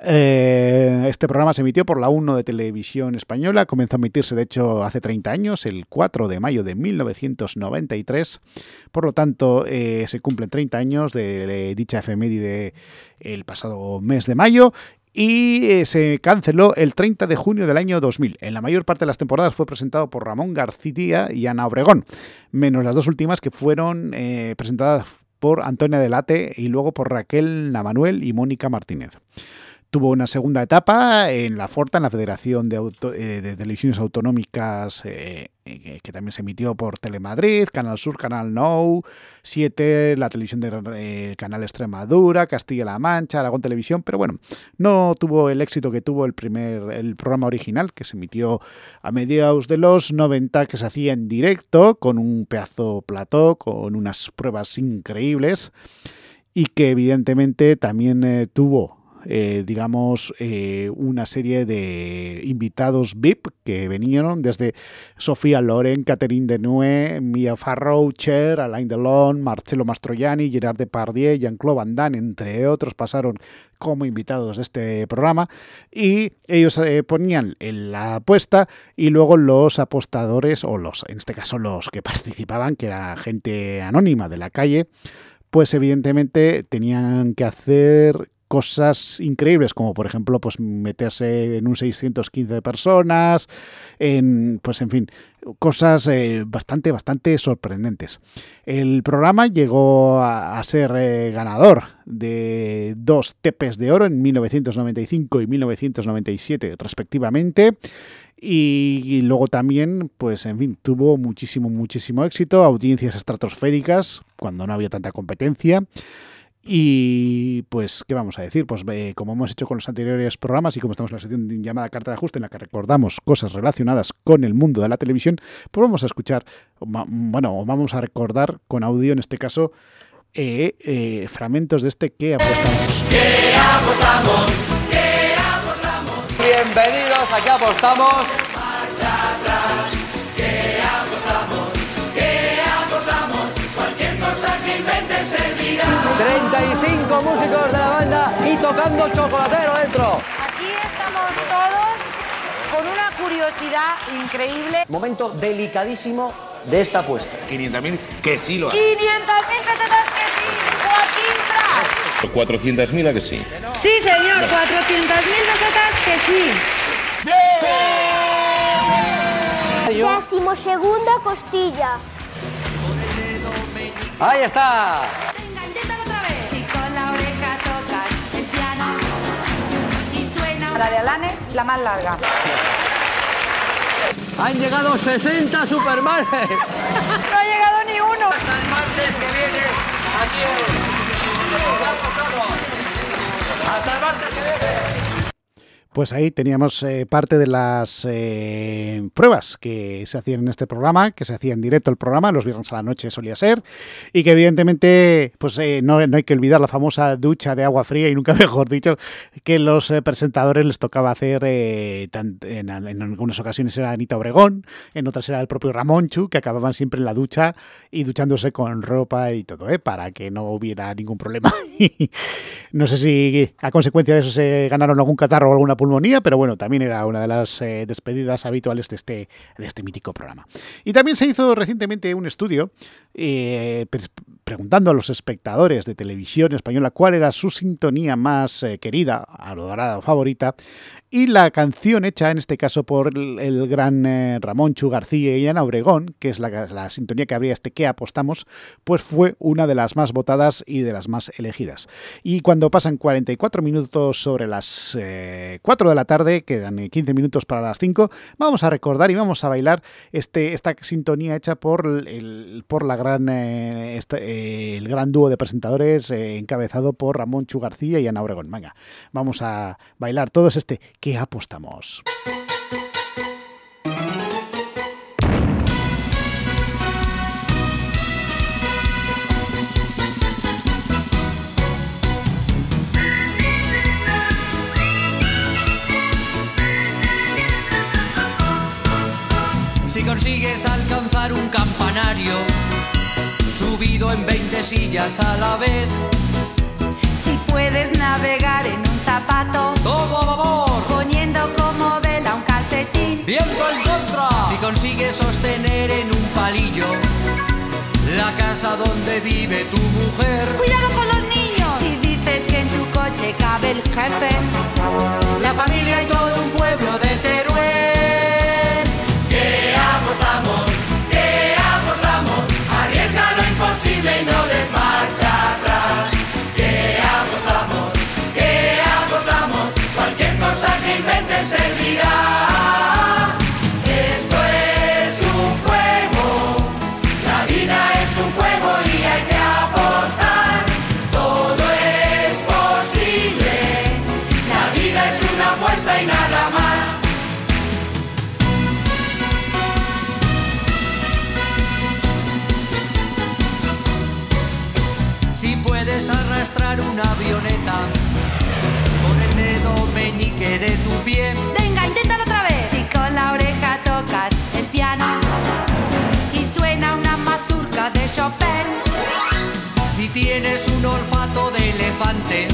eh, este programa se emitió por la 1 de televisión española, comenzó a emitirse de hecho hace 30 años, el 4 de mayo de 1993, por lo tanto eh, se cumplen 30 años de, dicha efeméride el pasado mes de mayo y eh, se canceló el 30 de junio del año 2000. En la mayor parte de las temporadas fue presentado por Ramón García y Ana Obregón, menos las dos últimas que fueron presentadas por Antonia Delate y luego por Raquel Namanuel y Mónica Martínez. Tuvo una segunda etapa en la Forta, en la Federación de, eh, Televisiones Autonómicas, eh, eh, que, también se emitió por Telemadrid, Canal Sur, Canal Nou, 7, la televisión de Canal Extremadura, Castilla-La Mancha, Aragón Televisión, pero bueno, no tuvo el éxito que tuvo el primer el programa original, que se emitió a mediados de los 90, que se hacía en directo, con un pedazo plató, con unas pruebas increíbles, y que evidentemente también tuvo eh, digamos, eh, una serie de invitados VIP que vinieron desde Sofía Loren, Catherine Deneuve, Mia Farrow, Cher, Alain Delon, Marcelo Mastroianni, Gerard Depardieu, Jean-Claude Van Damme, entre otros, pasaron como invitados de este programa. Y ellos eh, ponían en la apuesta y luego los apostadores o los, en este caso los que participaban, que era gente anónima de la calle, pues evidentemente tenían que hacer cosas increíbles, como por ejemplo, pues meterse en un 615 personas, en, pues en fin, cosas eh, bastante, bastante sorprendentes. El programa llegó a, ser eh, ganador de dos tepes de oro en 1995 y 1997 respectivamente. Y, luego también, pues en fin, tuvo muchísimo, muchísimo éxito, audiencias estratosféricas cuando no había tanta competencia. Y pues, ¿qué vamos a decir? Pues eh, como hemos hecho con los anteriores programas y como estamos en la sección llamada Carta de Ajuste en la que recordamos cosas relacionadas con el mundo de la televisión, pues vamos a escuchar, bueno, vamos a recordar con audio en este caso eh, eh, fragmentos de este que apostamos. ¿Qué apostamos? ¿Qué apostamos? Bienvenidos, aquí apostamos. Marcha atrás. 35 músicos de la banda y tocando chocolatero dentro. Aquí estamos todos con una curiosidad increíble. Momento delicadísimo de esta apuesta. 500.000 que sí lo 500.000 pesetas que sí, Joaquín Prat. 400.000 a que sí. Sí, señor, 400.000 pesetas que sí. Décimo segunda costilla. Ahí está. La de Alanes, la más larga. Han llegado 60 Supermanes. No ha llegado ni uno. Hasta el martes que viene. Aquí es. Vamos, vamos. Hasta el martes que viene. Pues ahí teníamos eh, parte de las eh, pruebas que se hacían en este programa, que se hacía en directo el programa, los viernes a la noche solía ser, y que evidentemente pues eh, no, hay que olvidar la famosa ducha de agua fría, y nunca *laughs* mejor dicho, que los eh, presentadores les tocaba hacer, en, algunas ocasiones era Anita Obregón, en otras era el propio Ramonchu, que acababan siempre en la ducha y duchándose con ropa y todo, para que no hubiera ningún problema. *laughs* no sé si a consecuencia de eso se ganaron algún catarro o alguna pulmonía, pero bueno, también era una de las eh, despedidas habituales de este, de este mítico programa. Y también se hizo recientemente un estudio eh, preguntando a los espectadores de televisión española cuál era su sintonía más eh, querida, adorada o favorita, y la canción hecha en este caso por el, gran eh, Ramón Chu García y Ana Obregón, que es la, sintonía que habría este que apostamos, pues fue una de las más votadas y de las más elegidas. Y cuando pasan 44 minutos sobre las eh, 4 de la tarde, quedan 15 minutos para las 5, vamos a recordar y vamos a bailar este, esta sintonía hecha por, el, por la gran, eh, el gran dúo de presentadores eh, encabezado por Ramón Chu García y Ana Obregón. Venga, vamos a bailar todos este qué apostamos. Si consigues alcanzar un campanario, subido en 20 sillas a la vez, Puedes navegar en un zapato, todo a favor, poniendo como vela un calcetín, viento en contra. Si consigues sostener en un palillo la casa donde vive tu mujer, cuidado con los niños. Si dices que en tu coche cabe el jefe, la familia y todo un pueblo de Teruel. Arrastrar una avioneta con el dedo meñique de tu pie, venga, inténtalo otra vez. Si con la oreja tocas el piano y suena una mazurca de Chopin, si tienes un olfato de elefante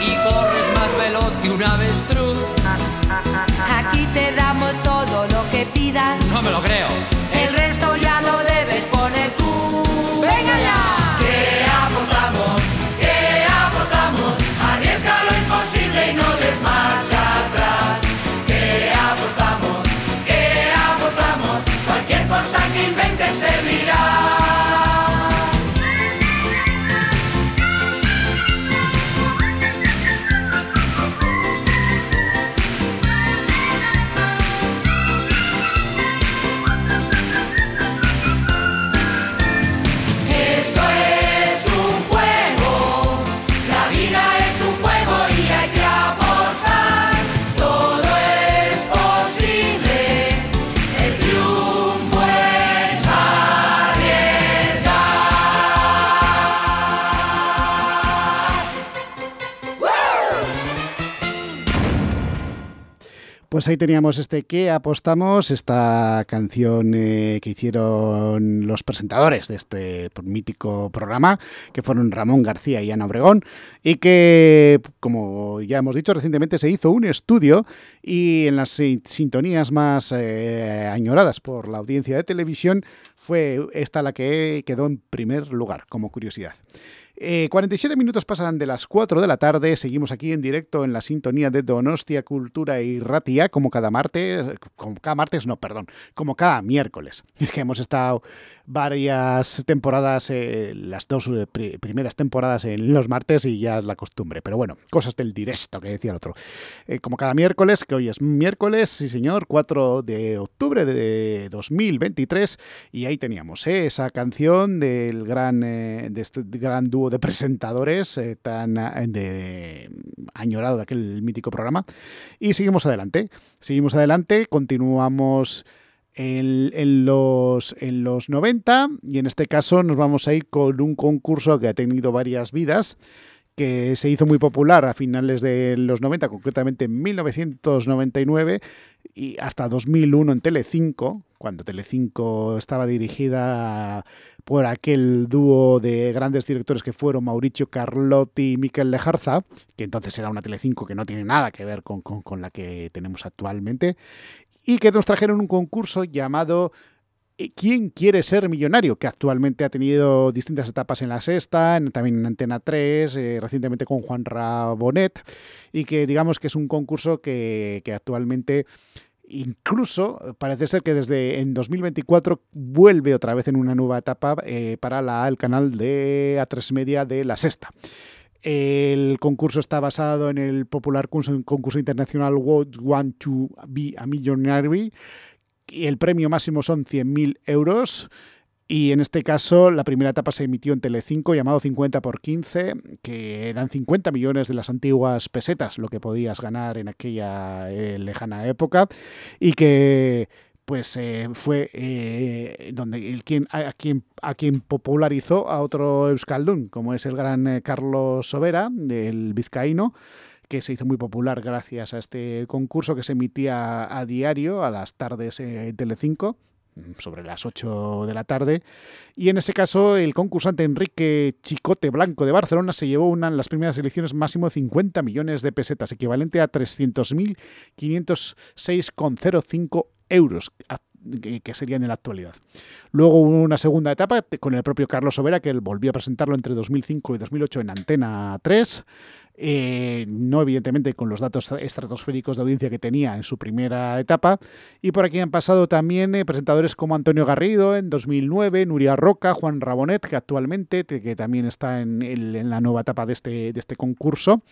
y corres más veloz que un avestruz, aquí te damos todo lo que pidas. no me lo creo. El resto ya lo debes poner tú. ¡Venga ya! No des Pues ahí teníamos este que apostamos, esta canción eh, que hicieron los presentadores de este mítico programa, que fueron Ramón García y Ana Obregón, y que, como ya hemos dicho, recientemente se hizo un estudio y en las si- sintonías más eh, añoradas por la audiencia de televisión fue esta la que quedó en primer lugar, como curiosidad. Eh, 47 minutos pasan de las 4 de la tarde, seguimos aquí en directo en la sintonía de Donostia Cultura y Ratia, como cada martes, como cada martes, no, perdón, como cada miércoles. *laughs* Es que hemos estado varias temporadas, eh, las dos eh, pri- primeras temporadas en los martes y ya es la costumbre, pero bueno, cosas del directo que decía el otro. Eh, como cada miércoles, que hoy es miércoles, sí señor, 4 de octubre de 2023, y ahí teníamos eh, esa canción del gran, eh, de este gran dúo de presentadores eh, tan de, añorado de aquel mítico programa. Y seguimos adelante, seguimos adelante, continuamos en, en los, en los 90 y en este caso nos vamos a ir con un concurso que ha tenido varias vidas que se hizo muy popular a finales de los 90, concretamente en 1999 y hasta 2001 en Telecinco, cuando Telecinco estaba dirigida por aquel dúo de grandes directores que fueron Mauricio Carlotti y Miquel Lejarza, que entonces era una Telecinco que no tiene nada que ver con, con- la que tenemos actualmente, y que nos trajeron un concurso llamado ¿Quién quiere ser millonario? Que actualmente ha tenido distintas etapas en la sexta, en- también en Antena 3, eh, recientemente con Juan Rabonet, y que digamos que es un concurso que, actualmente incluso eh, parece ser que desde en 2024 vuelve otra vez en una nueva etapa eh, para el canal de A3 Media de la sexta. El concurso está basado en el popular concurso, concurso internacional What Want to Be a Millionaire y el premio máximo son 100.000 euros. Y en este caso, la primera etapa se emitió en Telecinco, llamado 50 por 15, que eran 50 millones de las antiguas pesetas, lo que podías ganar en aquella eh, lejana época, y que pues eh, fue eh, donde quien a, a quien a quien popularizó a otro euskaldun, como es el gran Carlos Sobera, del vizcaíno, que se hizo muy popular gracias a este concurso que se emitía a diario a las tardes en Telecinco sobre las 8 de la tarde. Y en ese caso, el concursante Enrique Chicote Blanco de Barcelona se llevó una en las primeras elecciones máximo de 50 millones de pesetas, equivalente a 300.506,05 euros que serían en la actualidad. Luego hubo una segunda etapa con el propio Carlos Sobera, que volvió a presentarlo entre 2005 y 2008 en Antena 3. Eh, no evidentemente con los datos estratosféricos de audiencia que tenía en su primera etapa. Y por aquí han pasado también eh, presentadores como Antonio Garrido en 2009, Nuria Roca, Juan Rabonet, que actualmente que también está en, la nueva etapa de este, de este concurso.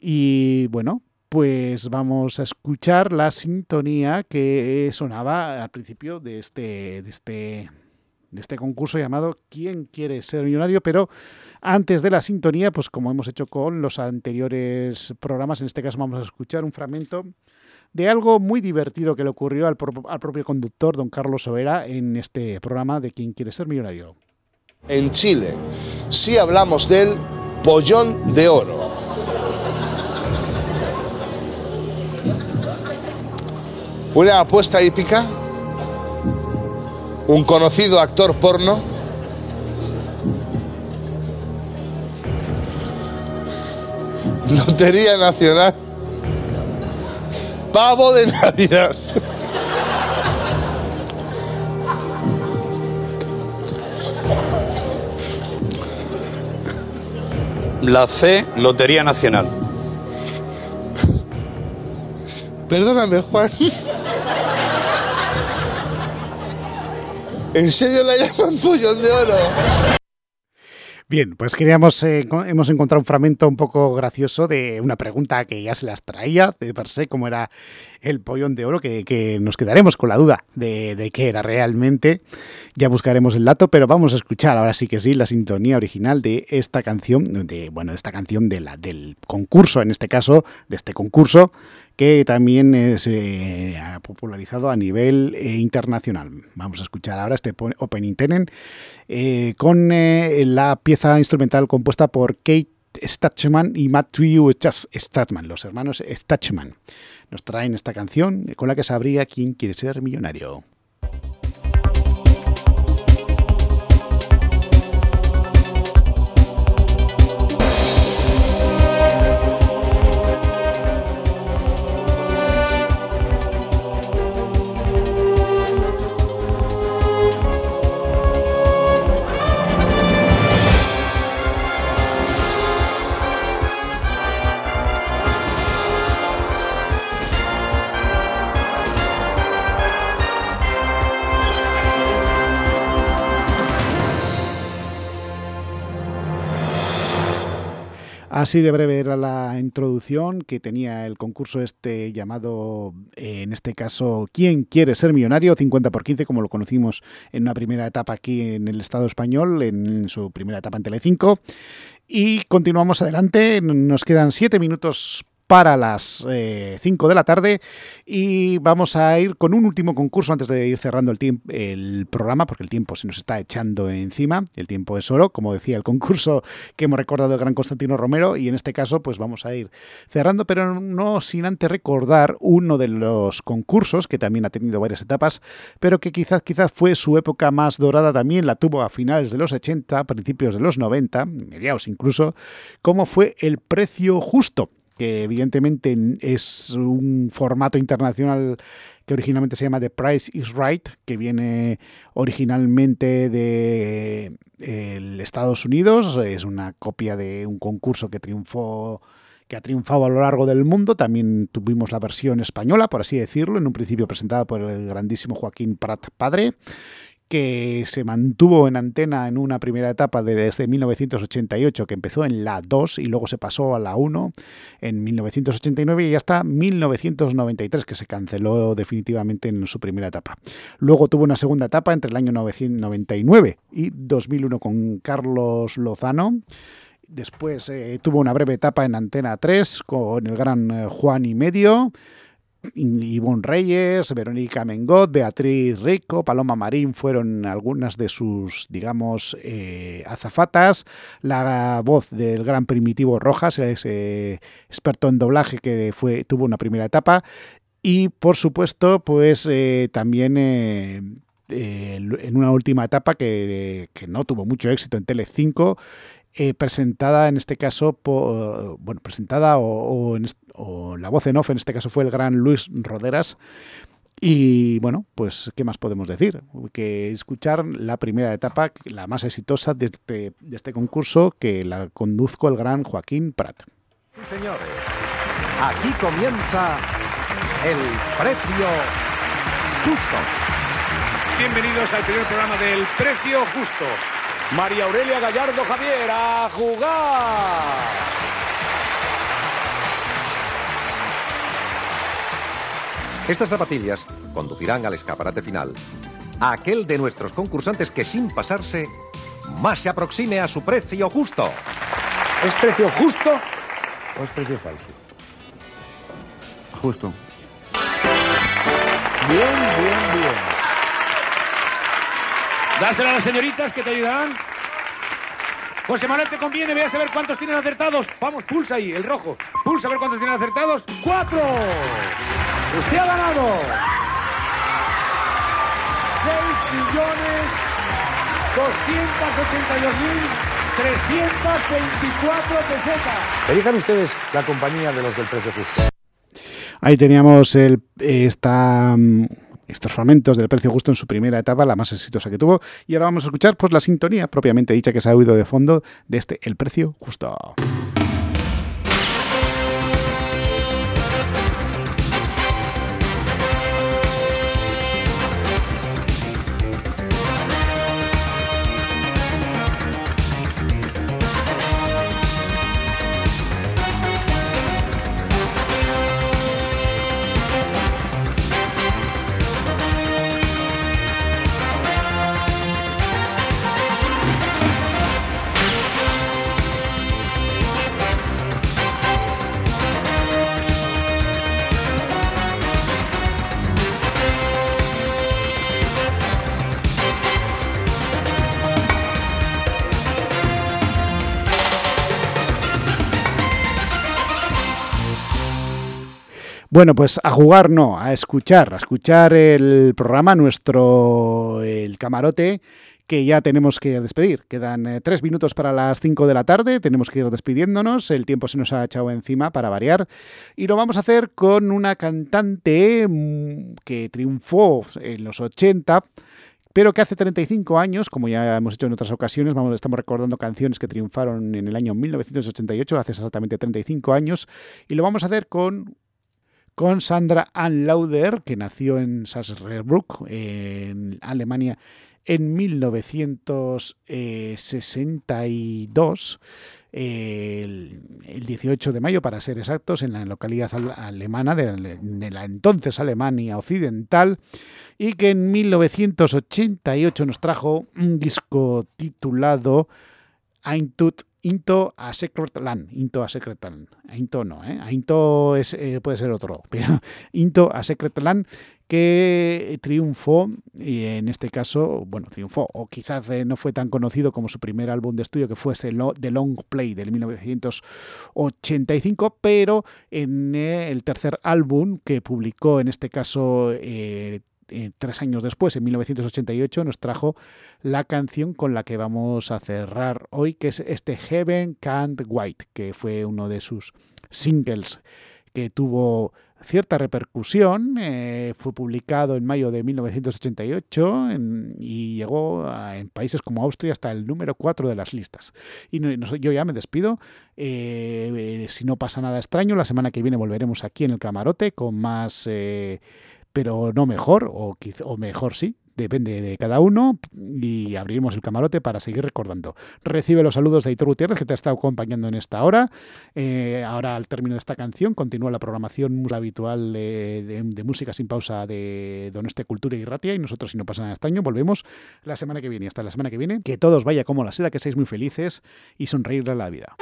Y bueno, pues vamos a escuchar la sintonía que sonaba al principio de este, de este, de este concurso llamado ¿Quién quiere ser millonario? Pero antes de la sintonía, pues como hemos hecho con los anteriores programas, en este caso vamos a escuchar un fragmento de algo muy divertido que le ocurrió al, al propio conductor, don Carlos Overa, en este programa de ¿Quién quiere ser millonario? En Chile, si hablamos del pollón de oro. Una apuesta hípica, un conocido actor porno, Lotería Nacional, pavo de Navidad. La C, Lotería Nacional. Perdóname, Juan. ¿En serio la llaman pollón de oro? Bien, pues queríamos, eh, hemos encontrado un fragmento un poco gracioso de una pregunta que ya se las traía de per se, como era el pollón de oro, que, nos quedaremos con la duda de, de, qué era realmente. Ya buscaremos el dato, pero vamos a escuchar ahora sí que sí la sintonía original de esta canción, de, bueno, de esta canción de la, del concurso, en este caso, de este concurso, que también se ha popularizado a nivel eh, internacional. Vamos a escuchar ahora este Opening Tenant eh, con eh, la pieza instrumental compuesta por Kate Statchman y Matthew Statchman, los hermanos Statchman. Nos traen esta canción con la que sabría quién quiere ser millonario. Así de breve era la introducción que tenía el concurso este llamado, eh, en este caso, ¿Quién quiere ser millonario? 50 por 15, como lo conocimos en una primera etapa aquí en el Estado español, en su primera etapa en Telecinco. Y continuamos adelante, nos quedan siete minutos para las 5 eh, de la tarde y vamos a ir con un último concurso antes de ir cerrando el, el programa porque el tiempo se nos está echando encima, el tiempo es oro, como decía el concurso que hemos recordado del gran Constantino Romero y en este caso pues vamos a ir cerrando pero no sin antes recordar uno de los concursos que también ha tenido varias etapas pero que quizás, quizás fue su época más dorada también, la tuvo a finales de los 80, principios de los 90, mediados incluso, como fue el precio justo que evidentemente es un formato internacional que originalmente se llama The Price is Right, que viene originalmente de Estados Unidos, es una copia de un concurso que triunfó que ha triunfado a lo largo del mundo. También tuvimos la versión española, por así decirlo, en un principio presentada por el grandísimo Joaquín Prat Padre que se mantuvo en antena en una primera etapa desde 1988, que empezó en la 2 y luego se pasó a la 1 en 1989 y hasta 1993, que se canceló definitivamente en su primera etapa. Luego tuvo una segunda etapa entre el año 1999 y 2001 con Carlos Lozano. Después eh, tuvo una breve etapa en Antena 3 con el gran eh, Juan y Medio. Ivonne Reyes, Verónica Mengot, Beatriz Rico, Paloma Marín fueron algunas de sus, digamos, eh, azafatas. La voz del gran Primitivo Rojas, experto en doblaje que fue, tuvo una primera etapa. Y por supuesto, pues eh, también eh, en una última etapa que, no tuvo mucho éxito en Tele5, eh, presentada en este caso, bueno, presentada o, o, o, la voz en off en este caso fue el gran Luis Roderas. Y bueno, pues, ¿qué más podemos decir? Que escuchar la primera etapa, la más exitosa de este, de este concurso, que la conduzco el gran Joaquín Prat. Sí, señores, aquí comienza el precio justo. Bienvenidos al primer programa del precio justo. María Aurelia Gallardo Javier, a jugar. Estas zapatillas conducirán al escaparate final a aquel de nuestros concursantes que sin pasarse más se aproxime a su precio justo. ¿Es precio justo o es precio falso? Justo. Bien, bien, bien. Dásela a las señoritas que te ayudarán. José Manuel, te conviene, veas a ver cuántos tienen acertados. Vamos, pulsa ahí, el rojo. Pulsa a ver cuántos tienen acertados. ¡Cuatro! Usted ha ganado 6 millones 282 mil 324 pesetas. Elijan ustedes la compañía de los del precio justo. Ahí teníamos el, esta, estos fragmentos del precio justo en su primera etapa, la más exitosa que tuvo. Y ahora vamos a escuchar pues, la sintonía propiamente dicha que se ha oído de fondo de este El precio justo. Bueno, pues a jugar no, a escuchar, a escuchar el programa, nuestro el camarote, que ya tenemos que despedir. Quedan eh, tres minutos para las cinco de la tarde, tenemos que ir despidiéndonos, el tiempo se nos ha echado encima para variar, y lo vamos a hacer con una cantante mmm, que triunfó en los 80 pero que hace 35 años, como ya hemos hecho en otras ocasiones, estamos recordando canciones que triunfaron en el año 1988, hace exactamente 35 años, y lo vamos a hacer con con Sandra Ann Lauder, que nació en Saarbrück, en Alemania, en 1962, el, el, 18 de mayo, para ser exactos, en la localidad alemana de la entonces Alemania Occidental, y que en 1988 nos trajo un disco titulado Eintut Into a Secret Land. Into a Secret Land. Into no, ¿eh? Into es, eh, puede ser otro, *laughs* pero Into a Secret Land que triunfó y en este caso, bueno, triunfó o quizás eh, no fue tan conocido como su primer álbum de estudio que fuese The Long Play del 1985, pero en el tercer álbum que publicó en este caso eh, tres años después, en 1988, nos trajo la canción con la que vamos a cerrar hoy, que es este Heaven Can't Wait, que fue uno de sus singles que tuvo cierta repercusión, eh, fue publicado en mayo de 1988 en, y llegó en países como Austria hasta el número 4 de las listas. Y yo ya me despido, eh, si no pasa nada extraño, la semana que viene volveremos aquí en el camarote con más... Eh, pero no mejor, o, o mejor sí, depende de cada uno, y abriremos el camarote para seguir recordando. Recibe los saludos de Aitor Gutiérrez, que te ha estado acompañando en esta hora. Eh, ahora, al término de esta canción, continúa la programación habitual de, de, música sin pausa de Donostia Cultura y Ratia, y nosotros, si no pasa nada extraño, volvemos la semana que viene. Hasta la semana que viene, que todos vaya como la seda, que seáis muy felices y sonreírle a la vida.